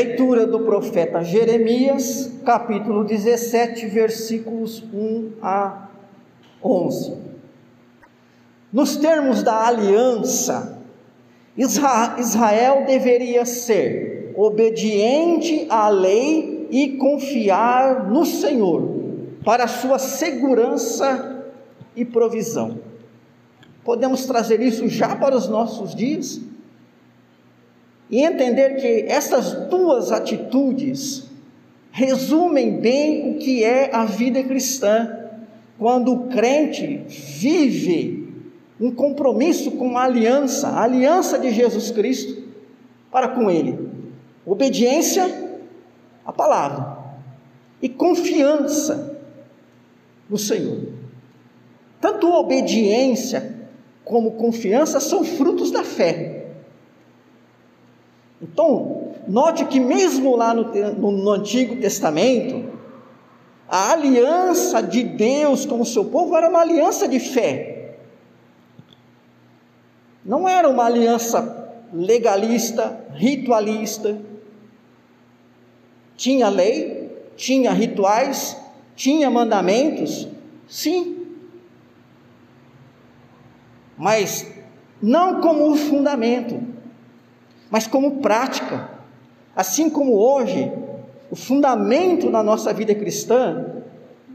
Leitura do profeta Jeremias, capítulo 17, versículos 1 a 11. Nos termos da aliança, Israel deveria ser obediente à lei e confiar no Senhor para sua segurança e provisão. Podemos trazer isso já para os nossos dias? E entender que essas duas atitudes resumem bem o que é a vida cristã, quando o crente vive um compromisso com a aliança, a aliança de Jesus Cristo para com Ele. Obediência à palavra e confiança no Senhor. Tanto obediência como confiança são frutos da fé. Então, note que mesmo lá no, no, no Antigo Testamento, a aliança de Deus com o seu povo era uma aliança de fé. Não era uma aliança legalista, ritualista. Tinha lei, tinha rituais, tinha mandamentos, sim. Mas não como fundamento, mas como prática. Assim como hoje, o fundamento da nossa vida cristã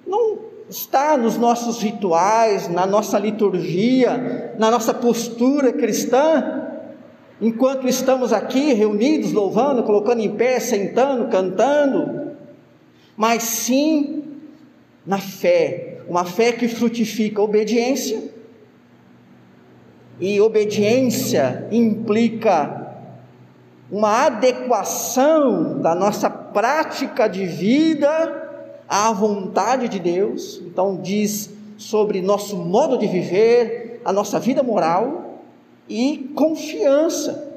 não está nos nossos rituais, na nossa liturgia, na nossa postura cristã, enquanto estamos aqui reunidos, louvando, colocando em pé, sentando, cantando, mas sim na fé, uma fé que frutifica obediência, e obediência implica uma adequação da nossa prática de vida à vontade de Deus. Então, diz sobre nosso modo de viver, a nossa vida moral e confiança,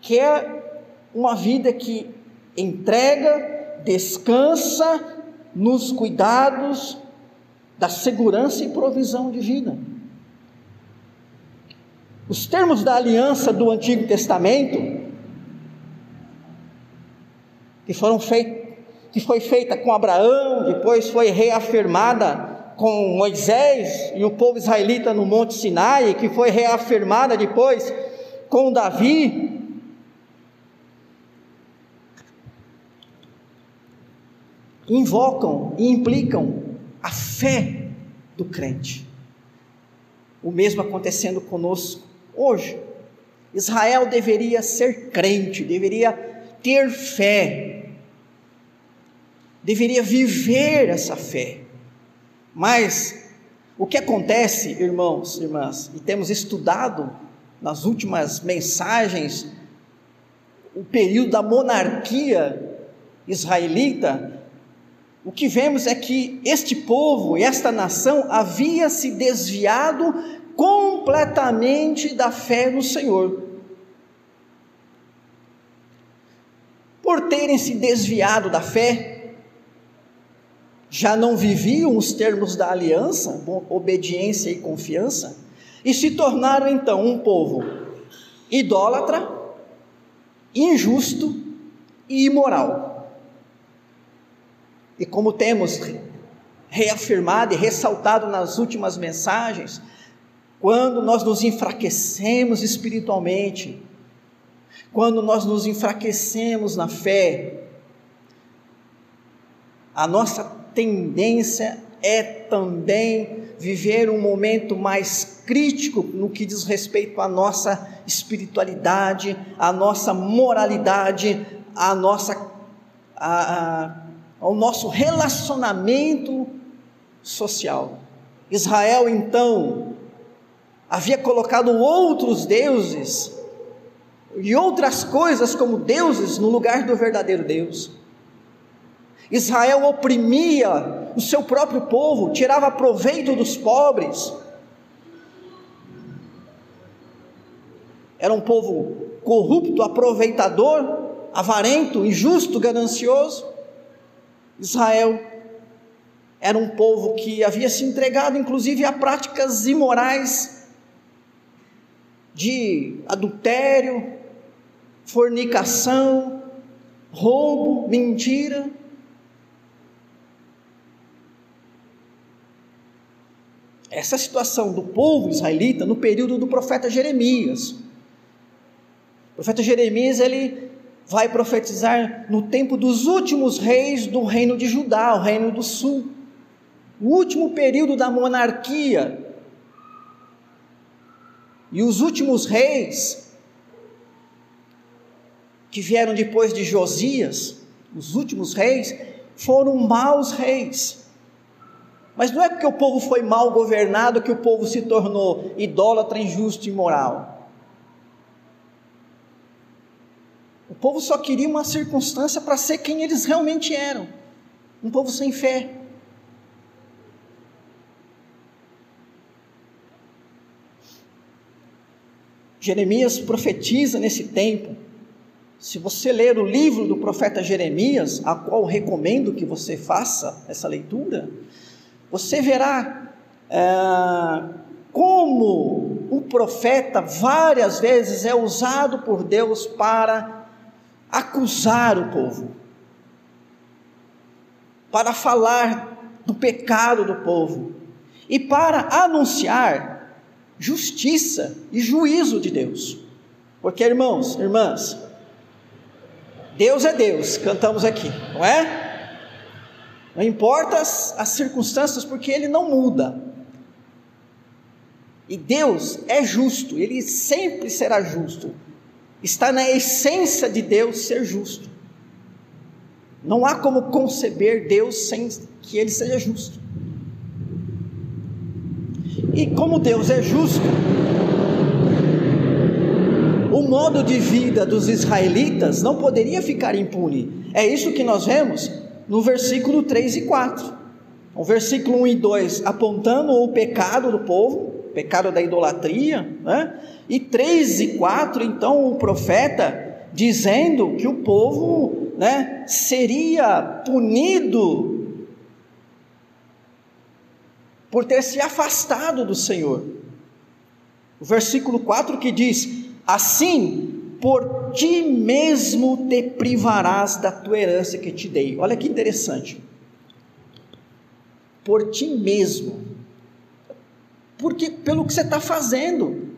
que é uma vida que entrega descansa nos cuidados da segurança e provisão divina. Os termos da aliança do Antigo Testamento, que foram feitos, que foi feita com Abraão, depois foi reafirmada com Moisés e o povo israelita no Monte Sinai, que foi reafirmada depois com Davi, invocam e implicam a fé do crente. O mesmo acontecendo conosco hoje. Israel deveria ser crente, deveria ter fé, deveria viver essa fé. Mas o que acontece, irmãos, irmãs, e temos estudado nas últimas mensagens o período da monarquia israelita, o que vemos é que este povo, esta nação, havia se desviado completamente da fé no Senhor. Por terem se desviado da fé, já não viviam os termos da aliança, obediência e confiança, e se tornaram então um povo idólatra, injusto e imoral. E como temos reafirmado e ressaltado nas últimas mensagens, quando nós nos enfraquecemos espiritualmente, quando nós nos enfraquecemos na fé, a nossa tendência é também viver um momento mais crítico no que diz respeito à nossa espiritualidade, à nossa moralidade, à nossa a, ao nosso relacionamento social. Israel, então, havia colocado outros deuses e outras coisas como deuses no lugar do verdadeiro Deus. Israel oprimia o seu próprio povo, tirava proveito dos pobres. Era um povo corrupto, aproveitador, avarento, injusto, ganancioso. Israel era um povo que havia se entregado, inclusive, a práticas imorais de adultério, fornicação, roubo, mentira. Essa é situação do povo israelita no período do profeta Jeremias. O profeta Jeremias ele vai profetizar no tempo dos últimos reis do reino de Judá, o reino do sul. O último período da monarquia. E os últimos reis que vieram depois de Josias, os últimos reis, foram maus reis. Mas não é porque o povo foi mal governado que o povo se tornou idólatra, injusto e imoral. O povo só queria uma circunstância para ser quem eles realmente eram um povo sem fé. Jeremias profetiza nesse tempo. Se você ler o livro do profeta Jeremias, a qual recomendo que você faça essa leitura, você verá é, como o profeta várias vezes é usado por Deus para acusar o povo, para falar do pecado do povo e para anunciar justiça e juízo de Deus. Porque, irmãos, irmãs, Deus é Deus, cantamos aqui, não é? Não importa as, as circunstâncias, porque Ele não muda. E Deus é justo, Ele sempre será justo. Está na essência de Deus ser justo. Não há como conceber Deus sem que Ele seja justo. E como Deus é justo, o modo de vida dos israelitas não poderia ficar impune. É isso que nós vemos no versículo 3 e 4. O versículo 1 e 2 apontando o pecado do povo, pecado da idolatria, né? E 3 e 4, então o profeta dizendo que o povo, né, seria punido por ter se afastado do Senhor. O versículo 4 que diz: Assim por ti mesmo te privarás da tua herança que te dei. Olha que interessante. Por ti mesmo. Porque pelo que você está fazendo.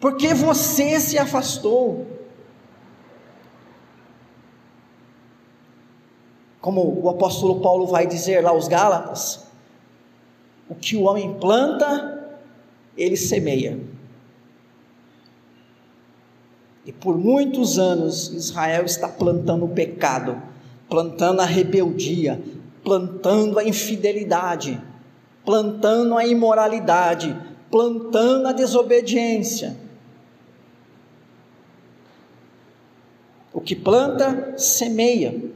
Porque você se afastou. Como o apóstolo Paulo vai dizer lá aos Gálatas, o que o homem planta, ele semeia. E por muitos anos Israel está plantando o pecado, plantando a rebeldia, plantando a infidelidade, plantando a imoralidade, plantando a desobediência. O que planta, semeia.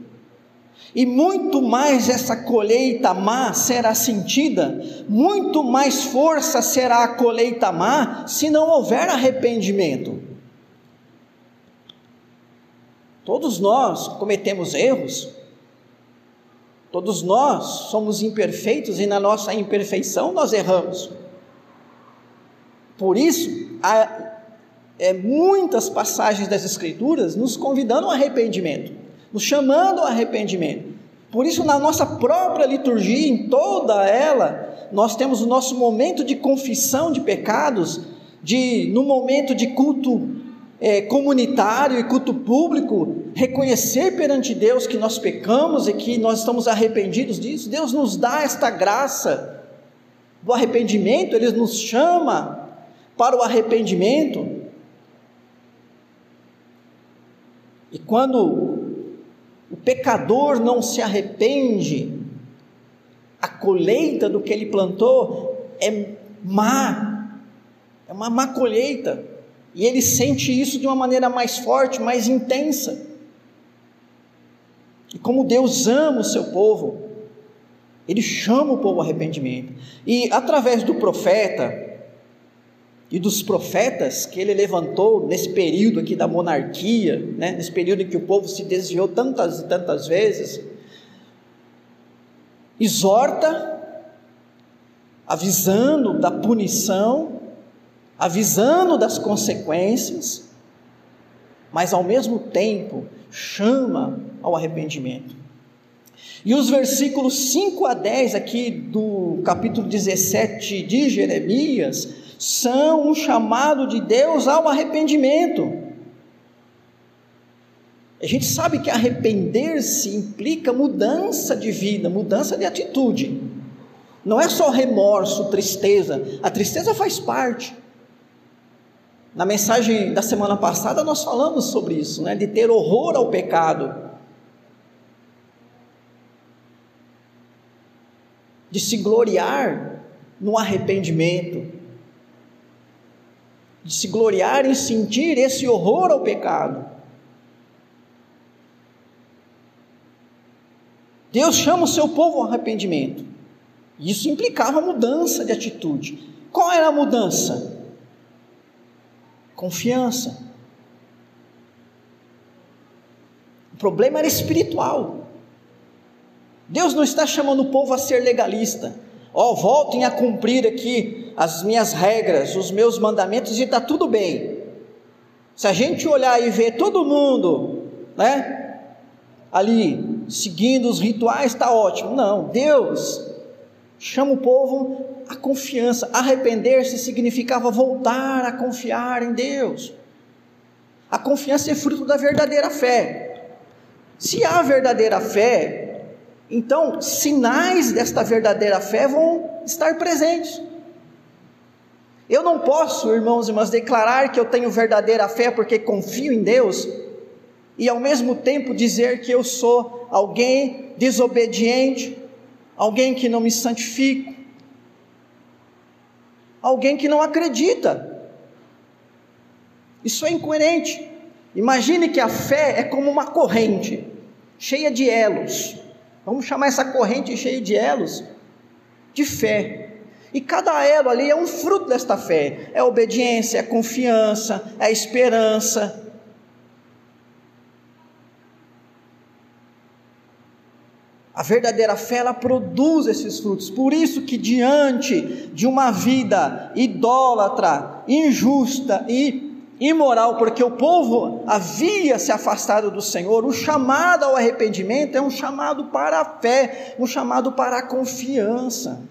E muito mais essa colheita má será sentida, muito mais força será a colheita má se não houver arrependimento. Todos nós cometemos erros, todos nós somos imperfeitos e na nossa imperfeição nós erramos. Por isso, há é, muitas passagens das Escrituras nos convidando ao arrependimento, nos chamando ao arrependimento. Por isso, na nossa própria liturgia, em toda ela, nós temos o nosso momento de confissão de pecados, de no momento de culto é, comunitário e culto público, reconhecer perante Deus que nós pecamos e que nós estamos arrependidos disso, Deus nos dá esta graça do arrependimento, Ele nos chama para o arrependimento. E quando o pecador não se arrepende, a colheita do que ele plantou é má, é uma má colheita. E ele sente isso de uma maneira mais forte, mais intensa. E como Deus ama o seu povo, ele chama o povo ao arrependimento. E através do profeta e dos profetas que ele levantou nesse período aqui da monarquia, né, nesse período em que o povo se desviou tantas e tantas vezes, exorta, avisando da punição avisando das consequências, mas ao mesmo tempo chama ao arrependimento. E os versículos 5 a 10 aqui do capítulo 17 de Jeremias são um chamado de Deus ao arrependimento. A gente sabe que arrepender-se implica mudança de vida, mudança de atitude. Não é só remorso, tristeza. A tristeza faz parte. Na mensagem da semana passada nós falamos sobre isso, né? De ter horror ao pecado. De se gloriar no arrependimento. De se gloriar em sentir esse horror ao pecado. Deus chama o seu povo ao arrependimento. Isso implicava mudança de atitude. Qual era a mudança? Confiança. O problema era espiritual. Deus não está chamando o povo a ser legalista. Ó, oh, voltem a cumprir aqui as minhas regras, os meus mandamentos e está tudo bem. Se a gente olhar e ver todo mundo, né, ali seguindo os rituais, está ótimo. Não, Deus chama o povo à confiança. Arrepender-se significava voltar a confiar em Deus. A confiança é fruto da verdadeira fé. Se há verdadeira fé, então sinais desta verdadeira fé vão estar presentes. Eu não posso, irmãos e irmãs, declarar que eu tenho verdadeira fé porque confio em Deus e ao mesmo tempo dizer que eu sou alguém desobediente, alguém que não me santifico, alguém que não acredita. Isso é incoerente. Imagine que a fé é como uma corrente, cheia de elos. Vamos chamar essa corrente cheia de elos de fé. E cada elo ali é um fruto desta fé: é obediência, é confiança, é esperança, A verdadeira fé ela produz esses frutos. Por isso que diante de uma vida idólatra, injusta e imoral, porque o povo havia se afastado do Senhor, o chamado ao arrependimento é um chamado para a fé, um chamado para a confiança.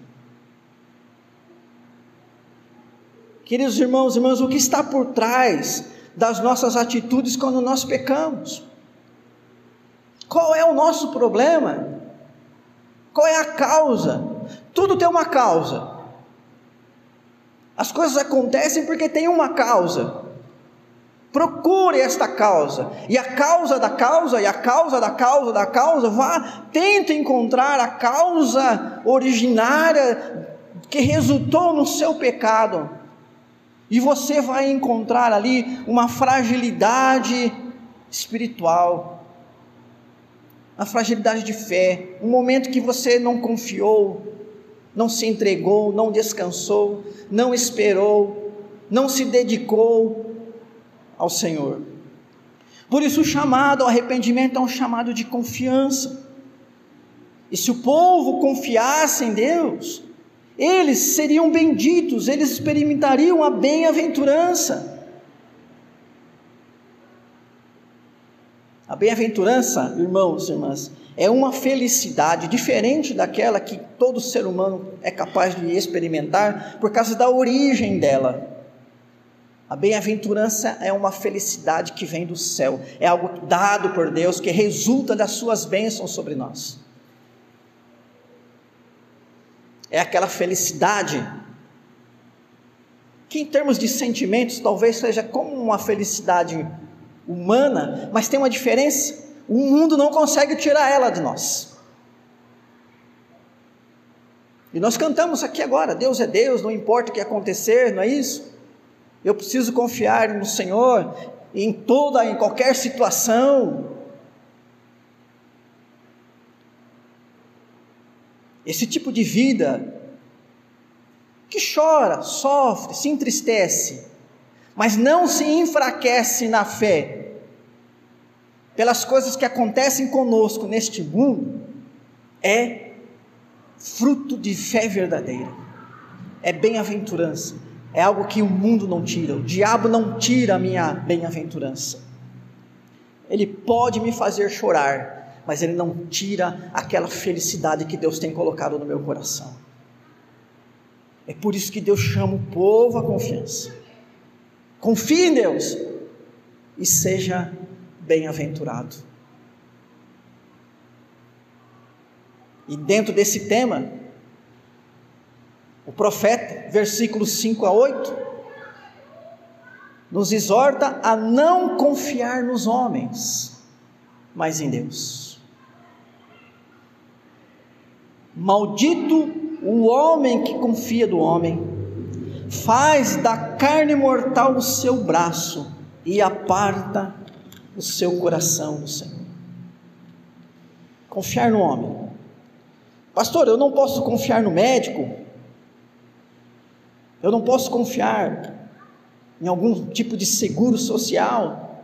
Queridos irmãos e irmãs, o que está por trás das nossas atitudes quando nós pecamos? Qual é o nosso problema? Qual é a causa? Tudo tem uma causa. As coisas acontecem porque tem uma causa. Procure esta causa. E a causa da causa, e a causa da causa da causa, vá, tente encontrar a causa originária que resultou no seu pecado. E você vai encontrar ali uma fragilidade espiritual a fragilidade de fé, um momento que você não confiou, não se entregou, não descansou, não esperou, não se dedicou ao Senhor. Por isso, o chamado ao arrependimento é um chamado de confiança. E se o povo confiasse em Deus, eles seriam benditos, eles experimentariam a bem-aventurança. A bem-aventurança, irmãos e irmãs, é uma felicidade diferente daquela que todo ser humano é capaz de experimentar por causa da origem dela. A bem-aventurança é uma felicidade que vem do céu, é algo dado por Deus que resulta das suas bênçãos sobre nós. É aquela felicidade que, em termos de sentimentos, talvez seja como uma felicidade humana, mas tem uma diferença: o mundo não consegue tirar ela de nós. E nós cantamos aqui agora: Deus é Deus, não importa o que acontecer, não é isso? Eu preciso confiar no Senhor em toda, em qualquer situação. Esse tipo de vida que chora, sofre, se entristece, mas não se enfraquece na fé pelas coisas que acontecem conosco neste mundo, é fruto de fé verdadeira, é bem-aventurança, é algo que o mundo não tira, o diabo não tira a minha bem-aventurança. ele pode me fazer chorar, mas ele não tira aquela felicidade que Deus tem colocado no meu coração. É por isso que Deus chama o povo à confiança. Confie em Deus e seja bem-aventurado. E dentro desse tema, o profeta, versículos 5 a 8, nos exorta a não confiar nos homens, mas em Deus. Maldito o homem que confia do homem, faz da carne mortal o seu braço e aparta o seu coração do Senhor. Confiar no homem. Pastor, eu não posso confiar no médico, eu não posso confiar em algum tipo de seguro social,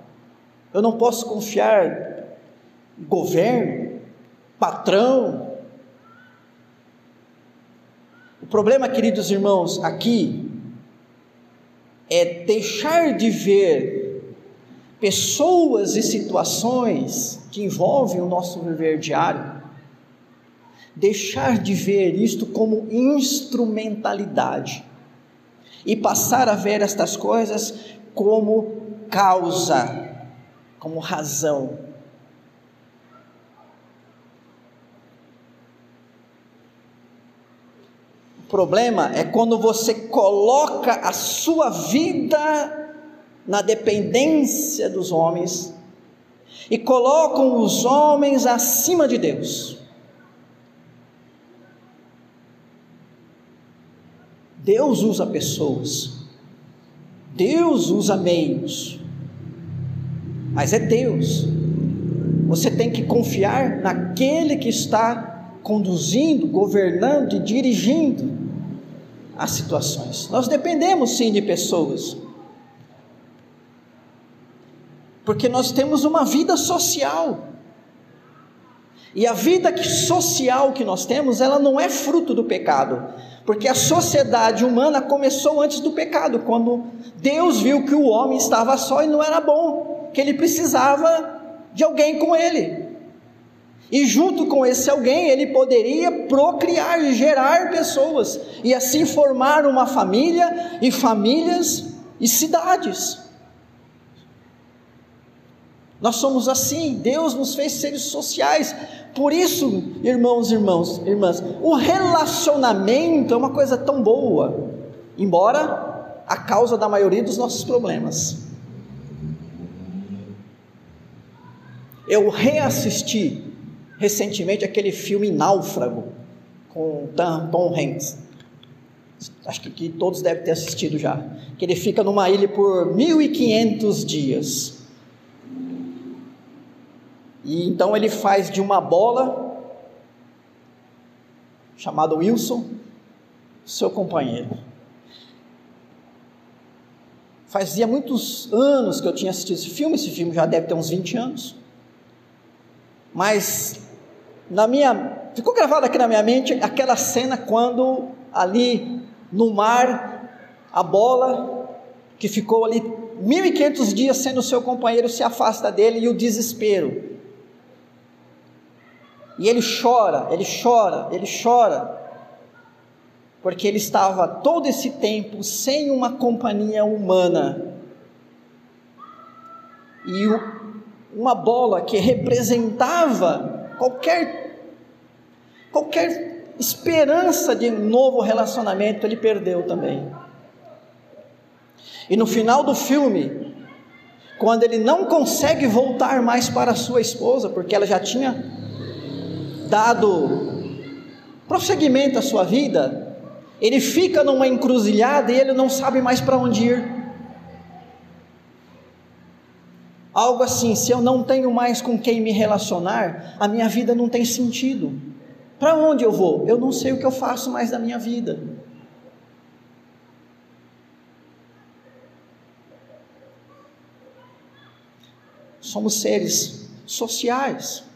eu não posso confiar em governo, patrão. O problema, queridos irmãos, aqui é deixar de ver pessoas e situações que envolvem o nosso viver diário, deixar de ver isto como instrumentalidade e passar a ver estas coisas como causa, como razão. O problema é quando você coloca a sua vida na dependência dos homens e colocam os homens acima de Deus. Deus usa pessoas, Deus usa meios, mas é Deus. Você tem que confiar naquele que está conduzindo, governando e dirigindo as situações. Nós dependemos sim de pessoas, porque nós temos uma vida social. E a vida social que nós temos, ela não é fruto do pecado, porque a sociedade humana começou antes do pecado, quando Deus viu que o homem estava só e não era bom, que ele precisava de alguém com ele. E junto com esse alguém, ele poderia procriar e gerar pessoas, e assim formar uma família e famílias e cidades. Nós somos assim, Deus nos fez seres sociais. Por isso, irmãos, irmãos, irmãs, o relacionamento é uma coisa tão boa, embora a causa da maioria dos nossos problemas. Eu reassisti recentemente aquele filme Náufrago com Tom Hanks. Acho que, que todos devem ter assistido já. Que ele fica numa ilha por 1500 dias. E então ele faz de uma bola, chamada Wilson, seu companheiro. Fazia muitos anos que eu tinha assistido esse filme, esse filme já deve ter uns 20 anos. Mas na minha ficou gravado aqui na minha mente aquela cena quando ali no mar a bola que ficou ali 1500 dias sendo seu companheiro se afasta dele e o desespero. E ele chora, ele chora, ele chora, porque ele estava todo esse tempo sem uma companhia humana. E uma bola que representava qualquer qualquer esperança de um novo relacionamento, ele perdeu também. E no final do filme, quando ele não consegue voltar mais para sua esposa, porque ela já tinha dado prosseguimento à sua vida, ele fica numa encruzilhada e ele não sabe mais para onde ir. Algo assim, se eu não tenho mais com quem me relacionar, a minha vida não tem sentido. Para onde eu vou? Eu não sei o que eu faço mais da minha vida. Somos seres sociais.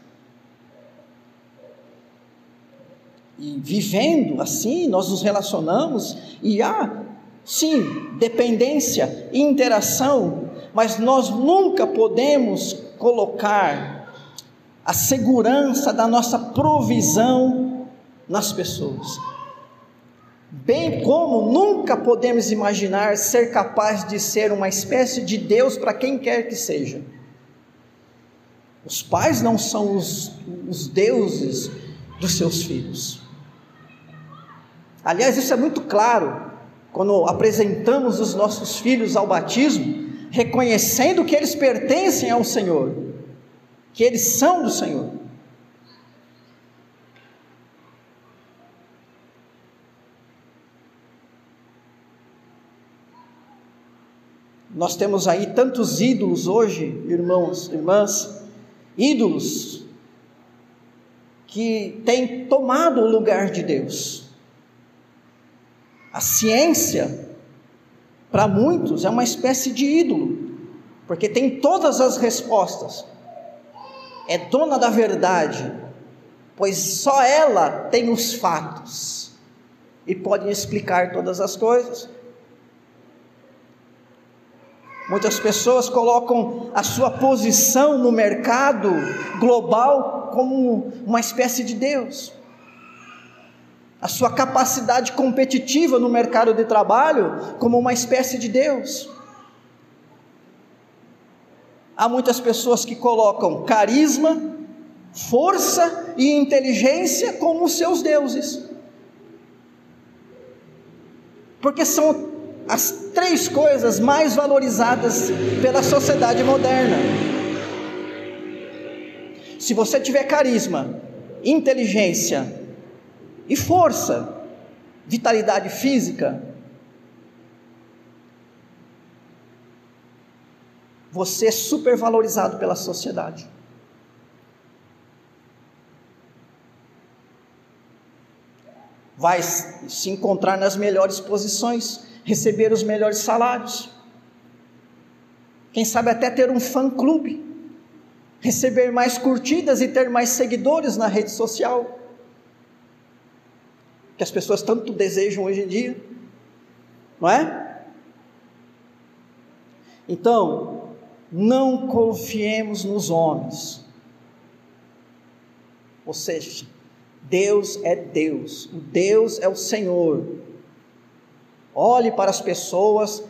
E vivendo assim, nós nos relacionamos e há, sim, dependência, interação, mas nós nunca podemos colocar a segurança da nossa provisão nas pessoas. Bem como nunca podemos imaginar ser capaz de ser uma espécie de Deus para quem quer que seja. Os pais não são os, os deuses dos seus filhos. Aliás, isso é muito claro quando apresentamos os nossos filhos ao batismo reconhecendo que eles pertencem ao Senhor, que eles são do Senhor. Nós temos aí tantos ídolos hoje, irmãos, irmãs, ídolos que têm tomado o lugar de Deus. A ciência para muitos é uma espécie de ídolo, porque tem todas as respostas, é dona da verdade, pois só ela tem os fatos e pode explicar todas as coisas. Muitas pessoas colocam a sua posição no mercado global como uma espécie de Deus a sua capacidade competitiva no mercado de trabalho como uma espécie de Deus. Há muitas pessoas que colocam carisma, força e inteligência como seus deuses. Porque são as três coisas mais valorizadas pela sociedade moderna. Se você tiver carisma, inteligência e força, vitalidade física. Você é supervalorizado pela sociedade. Vai se encontrar nas melhores posições, receber os melhores salários. Quem sabe até ter um fã-clube, receber mais curtidas e ter mais seguidores na rede social que as pessoas tanto desejam hoje em dia, não é? Então, não confiemos nos homens. Ou seja, Deus é Deus, o Deus é o Senhor. Olhe para as pessoas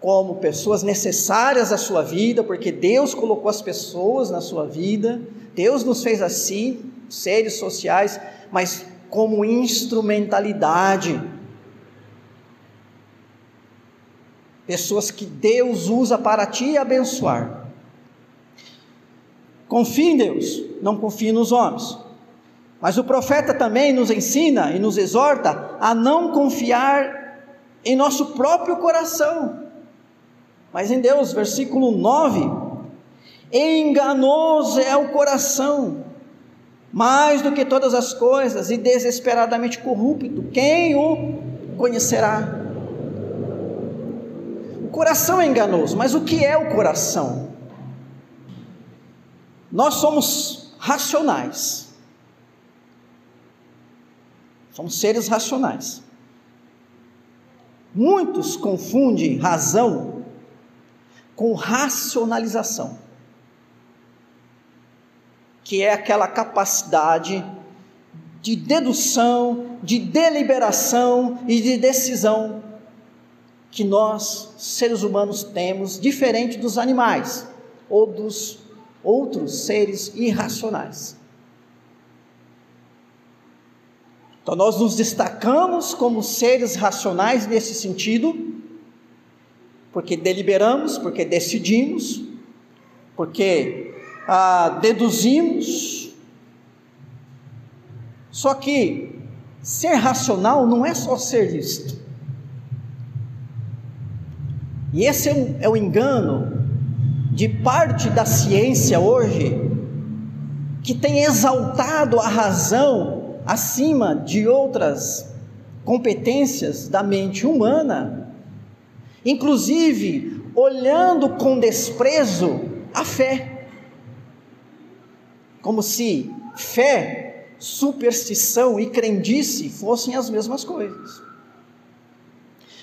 como pessoas necessárias à sua vida, porque Deus colocou as pessoas na sua vida, Deus nos fez assim, seres sociais, mas como instrumentalidade. Pessoas que Deus usa para te abençoar. Confie em Deus, não confie nos homens. Mas o profeta também nos ensina e nos exorta a não confiar em nosso próprio coração, mas em Deus. Versículo 9: Enganoso é o coração mais do que todas as coisas e desesperadamente corrupto, quem o conhecerá? O coração é enganoso, mas o que é o coração? Nós somos racionais. Somos seres racionais. Muitos confundem razão com racionalização que é aquela capacidade de dedução, de deliberação e de decisão que nós, seres humanos, temos, diferente dos animais ou dos outros seres irracionais. Então, nós nos destacamos como seres racionais nesse sentido, porque deliberamos, porque decidimos, porque ah, deduzimos. Só que ser racional não é só ser isto. E esse é o, é o engano de parte da ciência hoje, que tem exaltado a razão acima de outras competências da mente humana, inclusive olhando com desprezo a fé como se fé, superstição e crendice fossem as mesmas coisas.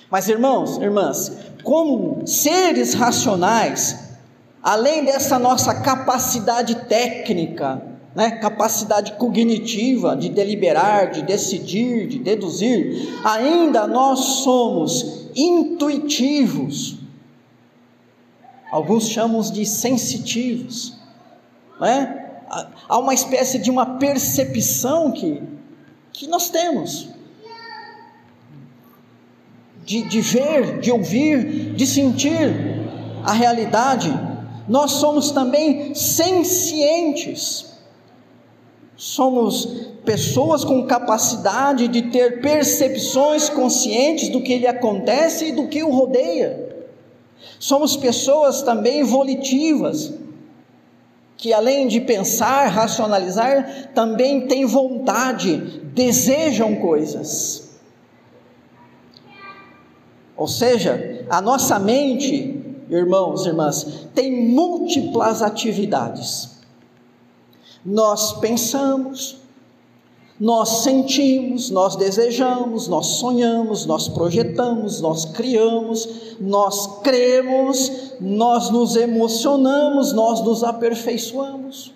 Mas irmãos, irmãs, como seres racionais, além dessa nossa capacidade técnica, né, capacidade cognitiva de deliberar, de decidir, de deduzir, ainda nós somos intuitivos. Alguns chamam de sensitivos. Né? Há uma espécie de uma percepção que, que nós temos. De, de ver, de ouvir, de sentir a realidade. Nós somos também sencientes somos pessoas com capacidade de ter percepções conscientes do que lhe acontece e do que o rodeia. Somos pessoas também volitivas, que além de pensar, racionalizar, também têm vontade, desejam coisas. Ou seja, a nossa mente, irmãos irmãs, tem múltiplas atividades. Nós pensamos, nós sentimos, nós desejamos, nós sonhamos, nós projetamos, nós criamos, nós cremos, nós nos emocionamos, nós nos aperfeiçoamos.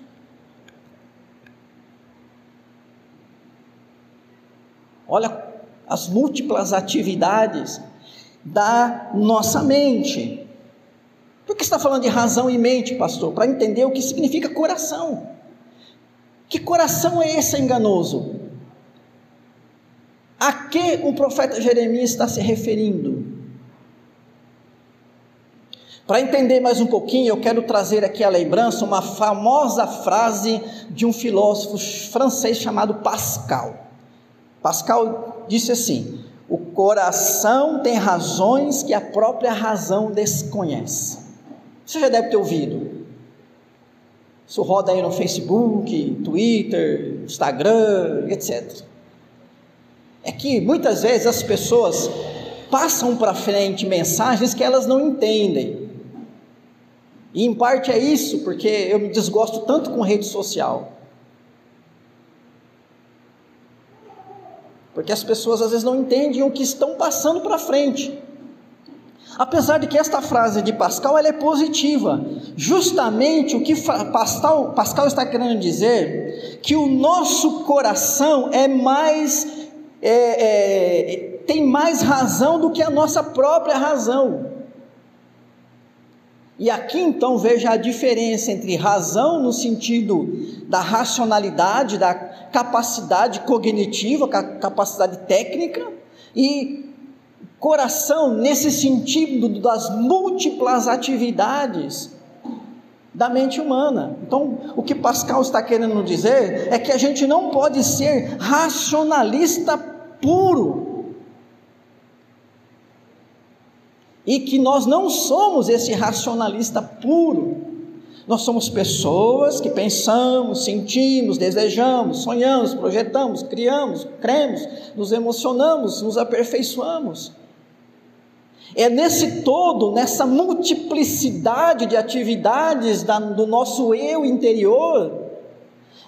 Olha as múltiplas atividades da nossa mente. Por que está falando de razão e mente, pastor? Para entender o que significa coração. Que coração é esse enganoso? A que o profeta Jeremias está se referindo? Para entender mais um pouquinho, eu quero trazer aqui a lembrança uma famosa frase de um filósofo francês chamado Pascal. Pascal disse assim: O coração tem razões que a própria razão desconhece. Você já deve ter ouvido. Isso roda aí no Facebook, Twitter, Instagram, etc. É que muitas vezes as pessoas passam para frente mensagens que elas não entendem. E em parte é isso, porque eu me desgosto tanto com rede social. Porque as pessoas às vezes não entendem o que estão passando para frente. Apesar de que esta frase de Pascal ela é positiva, justamente o que Pascal, Pascal está querendo dizer que o nosso coração é mais é, é, tem mais razão do que a nossa própria razão. E aqui então veja a diferença entre razão no sentido da racionalidade, da capacidade cognitiva, capacidade técnica, e coração nesse sentido das múltiplas atividades da mente humana. Então, o que Pascal está querendo dizer é que a gente não pode ser racionalista puro. E que nós não somos esse racionalista puro. Nós somos pessoas que pensamos, sentimos, desejamos, sonhamos, projetamos, criamos, cremos, nos emocionamos, nos aperfeiçoamos. É nesse todo, nessa multiplicidade de atividades da, do nosso eu interior,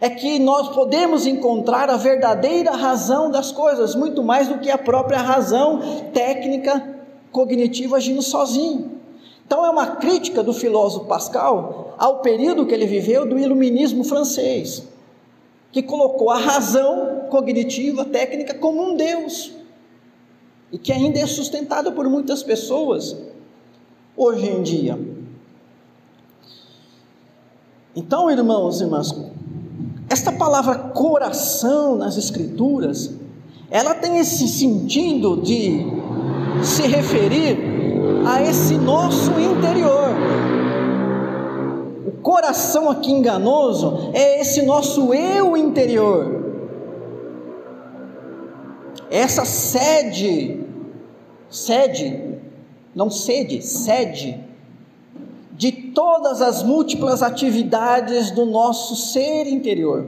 é que nós podemos encontrar a verdadeira razão das coisas, muito mais do que a própria razão técnica cognitiva agindo sozinho. Então é uma crítica do filósofo Pascal ao período que ele viveu do iluminismo francês, que colocou a razão cognitiva, técnica como um Deus e que ainda é sustentada por muitas pessoas hoje em dia. Então, irmãos e irmãs, esta palavra coração nas Escrituras, ela tem esse sentido de se referir a esse nosso interior. O coração aqui enganoso é esse nosso eu interior essa sede, sede, não sede, sede, de todas as múltiplas atividades do nosso ser interior.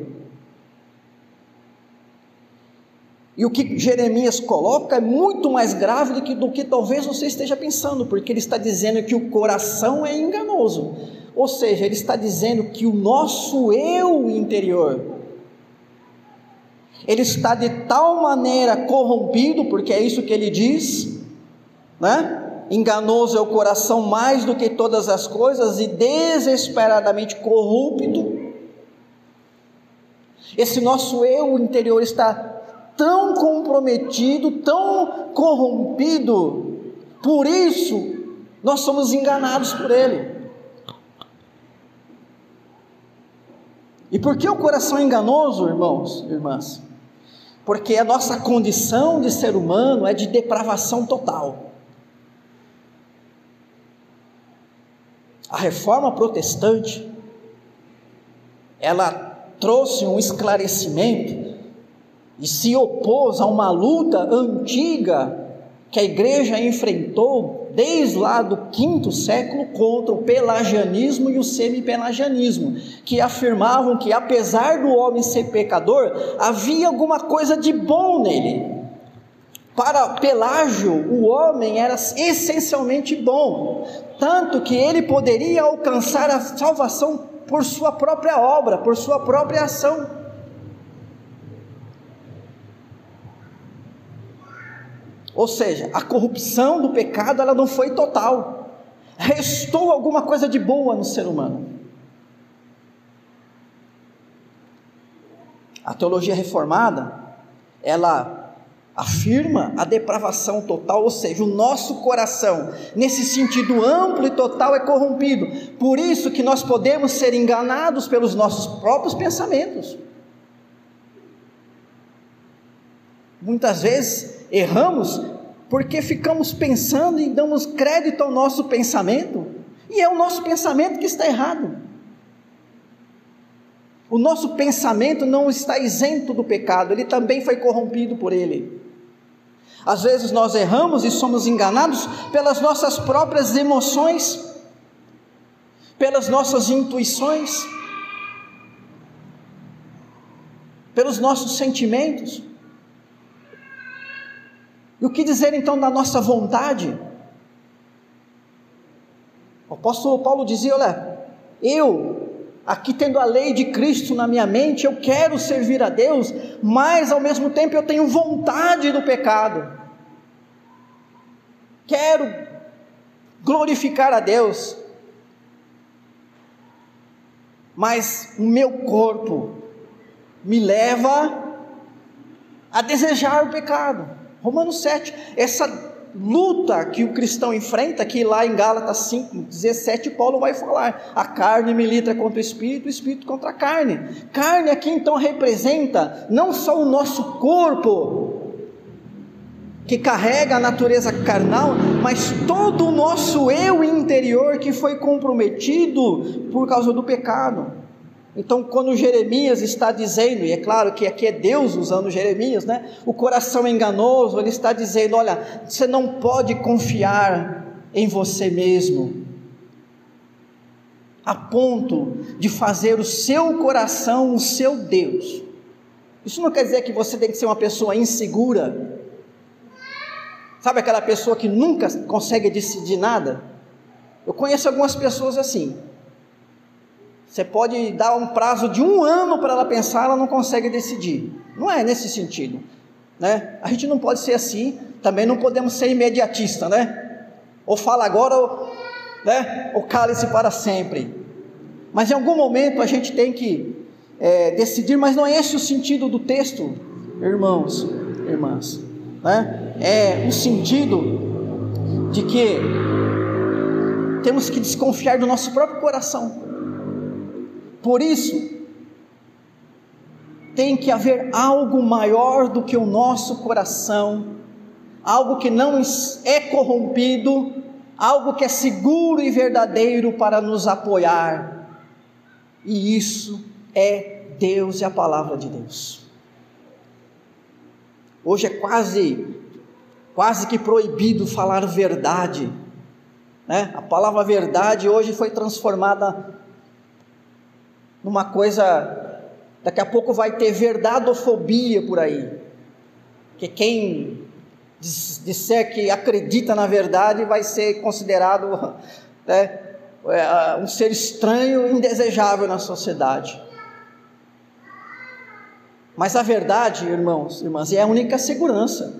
E o que Jeremias coloca é muito mais grave do que, do que talvez você esteja pensando, porque ele está dizendo que o coração é enganoso. Ou seja, ele está dizendo que o nosso eu interior, ele está de tal maneira corrompido, porque é isso que ele diz, né? Enganoso é o coração mais do que todas as coisas e desesperadamente corrupto. Esse nosso eu interior está tão comprometido, tão corrompido, por isso nós somos enganados por ele. E por que o coração é enganoso, irmãos, irmãs? Porque a nossa condição de ser humano é de depravação total. A reforma protestante, ela trouxe um esclarecimento e se opôs a uma luta antiga que a igreja enfrentou desde lá do quinto século contra o pelagianismo e o semi-pelagianismo, que afirmavam que apesar do homem ser pecador, havia alguma coisa de bom nele. Para Pelágio, o homem era essencialmente bom, tanto que ele poderia alcançar a salvação por sua própria obra, por sua própria ação. Ou seja, a corrupção do pecado ela não foi total. Restou alguma coisa de boa no ser humano. A teologia reformada, ela afirma a depravação total, ou seja, o nosso coração, nesse sentido amplo e total, é corrompido. Por isso que nós podemos ser enganados pelos nossos próprios pensamentos. Muitas vezes erramos porque ficamos pensando e damos crédito ao nosso pensamento, e é o nosso pensamento que está errado. O nosso pensamento não está isento do pecado, ele também foi corrompido por ele. Às vezes nós erramos e somos enganados pelas nossas próprias emoções, pelas nossas intuições, pelos nossos sentimentos. E o que dizer então da nossa vontade? O apóstolo Paulo dizia: Olha, eu aqui tendo a lei de Cristo na minha mente, eu quero servir a Deus, mas ao mesmo tempo eu tenho vontade do pecado. Quero glorificar a Deus, mas o meu corpo me leva a desejar o pecado. Romanos 7, essa luta que o cristão enfrenta, que lá em Gálatas 5, 17, Paulo vai falar: a carne milita contra o espírito, o espírito contra a carne. Carne aqui então representa não só o nosso corpo, que carrega a natureza carnal, mas todo o nosso eu interior que foi comprometido por causa do pecado. Então, quando Jeremias está dizendo, e é claro que aqui é Deus usando Jeremias, né? O coração enganoso, ele está dizendo: olha, você não pode confiar em você mesmo, a ponto de fazer o seu coração o seu Deus. Isso não quer dizer que você tem que ser uma pessoa insegura, sabe aquela pessoa que nunca consegue decidir nada? Eu conheço algumas pessoas assim. Você pode dar um prazo de um ano para ela pensar, ela não consegue decidir. Não é nesse sentido. Né? A gente não pode ser assim, também não podemos ser imediatista, né? Ou fala agora, ou, né? ou cale-se para sempre. Mas em algum momento a gente tem que é, decidir, mas não é esse o sentido do texto, irmãos, irmãs. Né? É o sentido de que temos que desconfiar do nosso próprio coração. Por isso, tem que haver algo maior do que o nosso coração, algo que não é corrompido, algo que é seguro e verdadeiro para nos apoiar. E isso é Deus e a palavra de Deus. Hoje é quase quase que proibido falar verdade, né? A palavra verdade hoje foi transformada numa coisa. Daqui a pouco vai ter verdadofobia por aí. Que quem disser que acredita na verdade vai ser considerado né, é, um ser estranho e indesejável na sociedade. Mas a verdade, irmãos, irmãs, é a única segurança.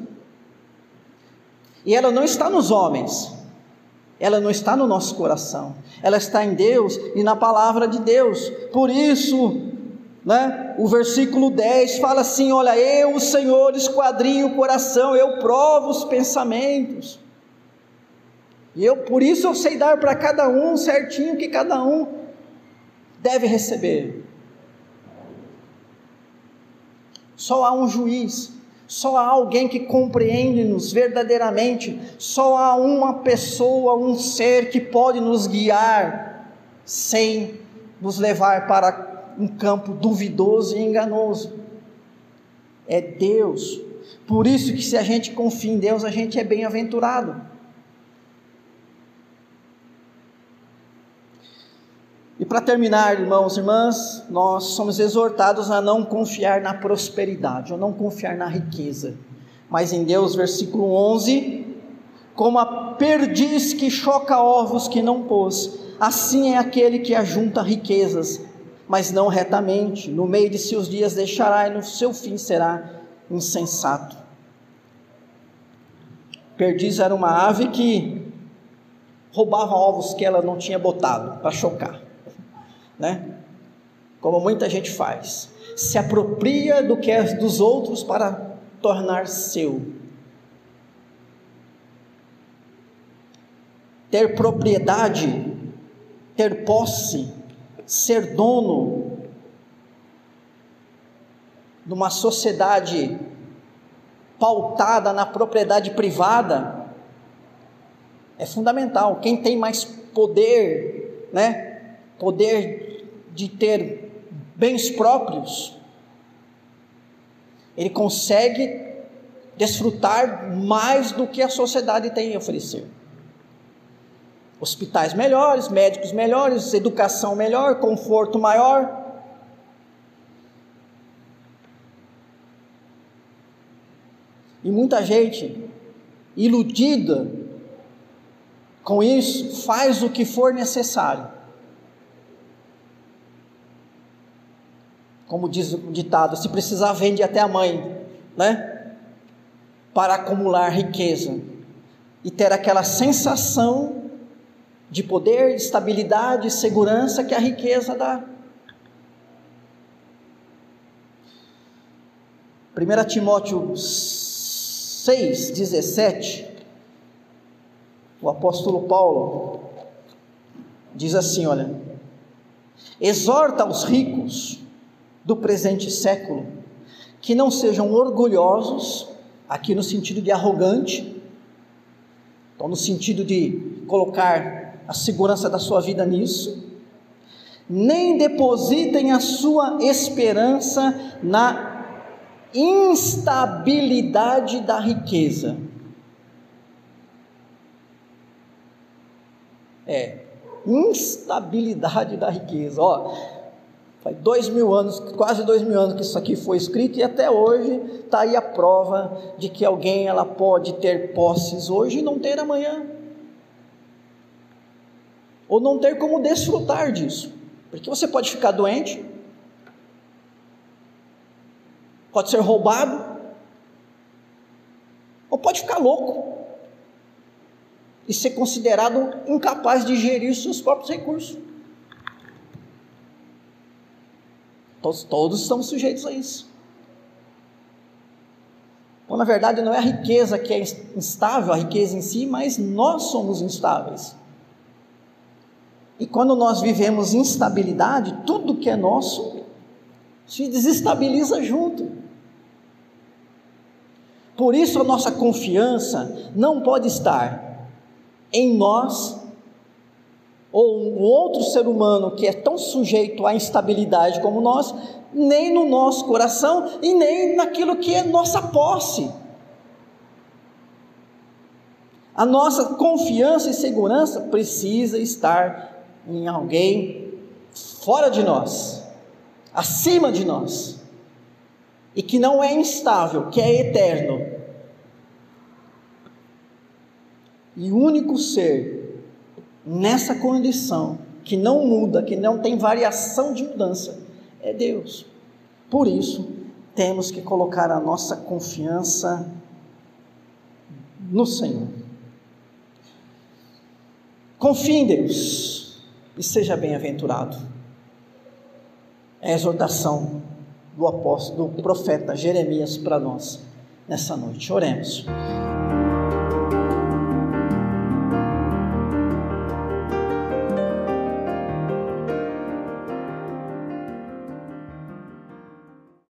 E ela não está nos homens, ela não está no nosso coração, ela está em Deus e na palavra de Deus. Por isso, né, o versículo 10 fala assim: Olha, eu, o Senhor, esquadrinho o coração, eu provo os pensamentos. E eu, por isso, eu sei dar para cada um certinho que cada um deve receber. Só há um juiz, só há alguém que compreende-nos verdadeiramente, só há uma pessoa, um ser que pode nos guiar sem nos levar para um campo duvidoso e enganoso. É Deus. Por isso que se a gente confia em Deus, a gente é bem-aventurado. Para terminar, irmãos e irmãs, nós somos exortados a não confiar na prosperidade, ou não confiar na riqueza, mas em Deus, versículo 11: como a perdiz que choca ovos que não pôs, assim é aquele que ajunta riquezas, mas não retamente, no meio de seus dias deixará e no seu fim será insensato. Perdiz era uma ave que roubava ovos que ela não tinha botado para chocar né? Como muita gente faz, se apropria do que é dos outros para tornar seu. Ter propriedade, ter posse, ser dono numa sociedade pautada na propriedade privada é fundamental. Quem tem mais poder, né? Poder de ter bens próprios, ele consegue desfrutar mais do que a sociedade tem a oferecer. Hospitais melhores, médicos melhores, educação melhor, conforto maior. E muita gente iludida com isso faz o que for necessário como diz o ditado, se precisar vende até a mãe, né? Para acumular riqueza e ter aquela sensação de poder, de estabilidade e segurança que a riqueza dá. 1 Timóteo 6, 17, o apóstolo Paulo diz assim: olha, exorta os ricos do presente século, que não sejam orgulhosos, aqui no sentido de arrogante, então no sentido de colocar a segurança da sua vida nisso, nem depositem a sua esperança na instabilidade da riqueza. É, instabilidade da riqueza. Ó, Faz dois mil anos, quase dois mil anos que isso aqui foi escrito e até hoje está aí a prova de que alguém ela pode ter posses hoje e não ter amanhã, ou não ter como desfrutar disso, porque você pode ficar doente, pode ser roubado, ou pode ficar louco e ser considerado incapaz de gerir seus próprios recursos. Todos, todos estamos sujeitos a isso. Então, na verdade, não é a riqueza que é instável, a riqueza em si, mas nós somos instáveis. E quando nós vivemos instabilidade, tudo que é nosso se desestabiliza junto. Por isso a nossa confiança não pode estar em nós ou um outro ser humano que é tão sujeito à instabilidade como nós, nem no nosso coração e nem naquilo que é nossa posse. A nossa confiança e segurança precisa estar em alguém fora de nós, acima de nós, e que não é instável, que é eterno. E único ser nessa condição, que não muda, que não tem variação de mudança, é Deus. Por isso, temos que colocar a nossa confiança no Senhor. Confie em Deus e seja bem-aventurado. É a exortação do apóstolo, do profeta Jeremias para nós nessa noite. Oremos.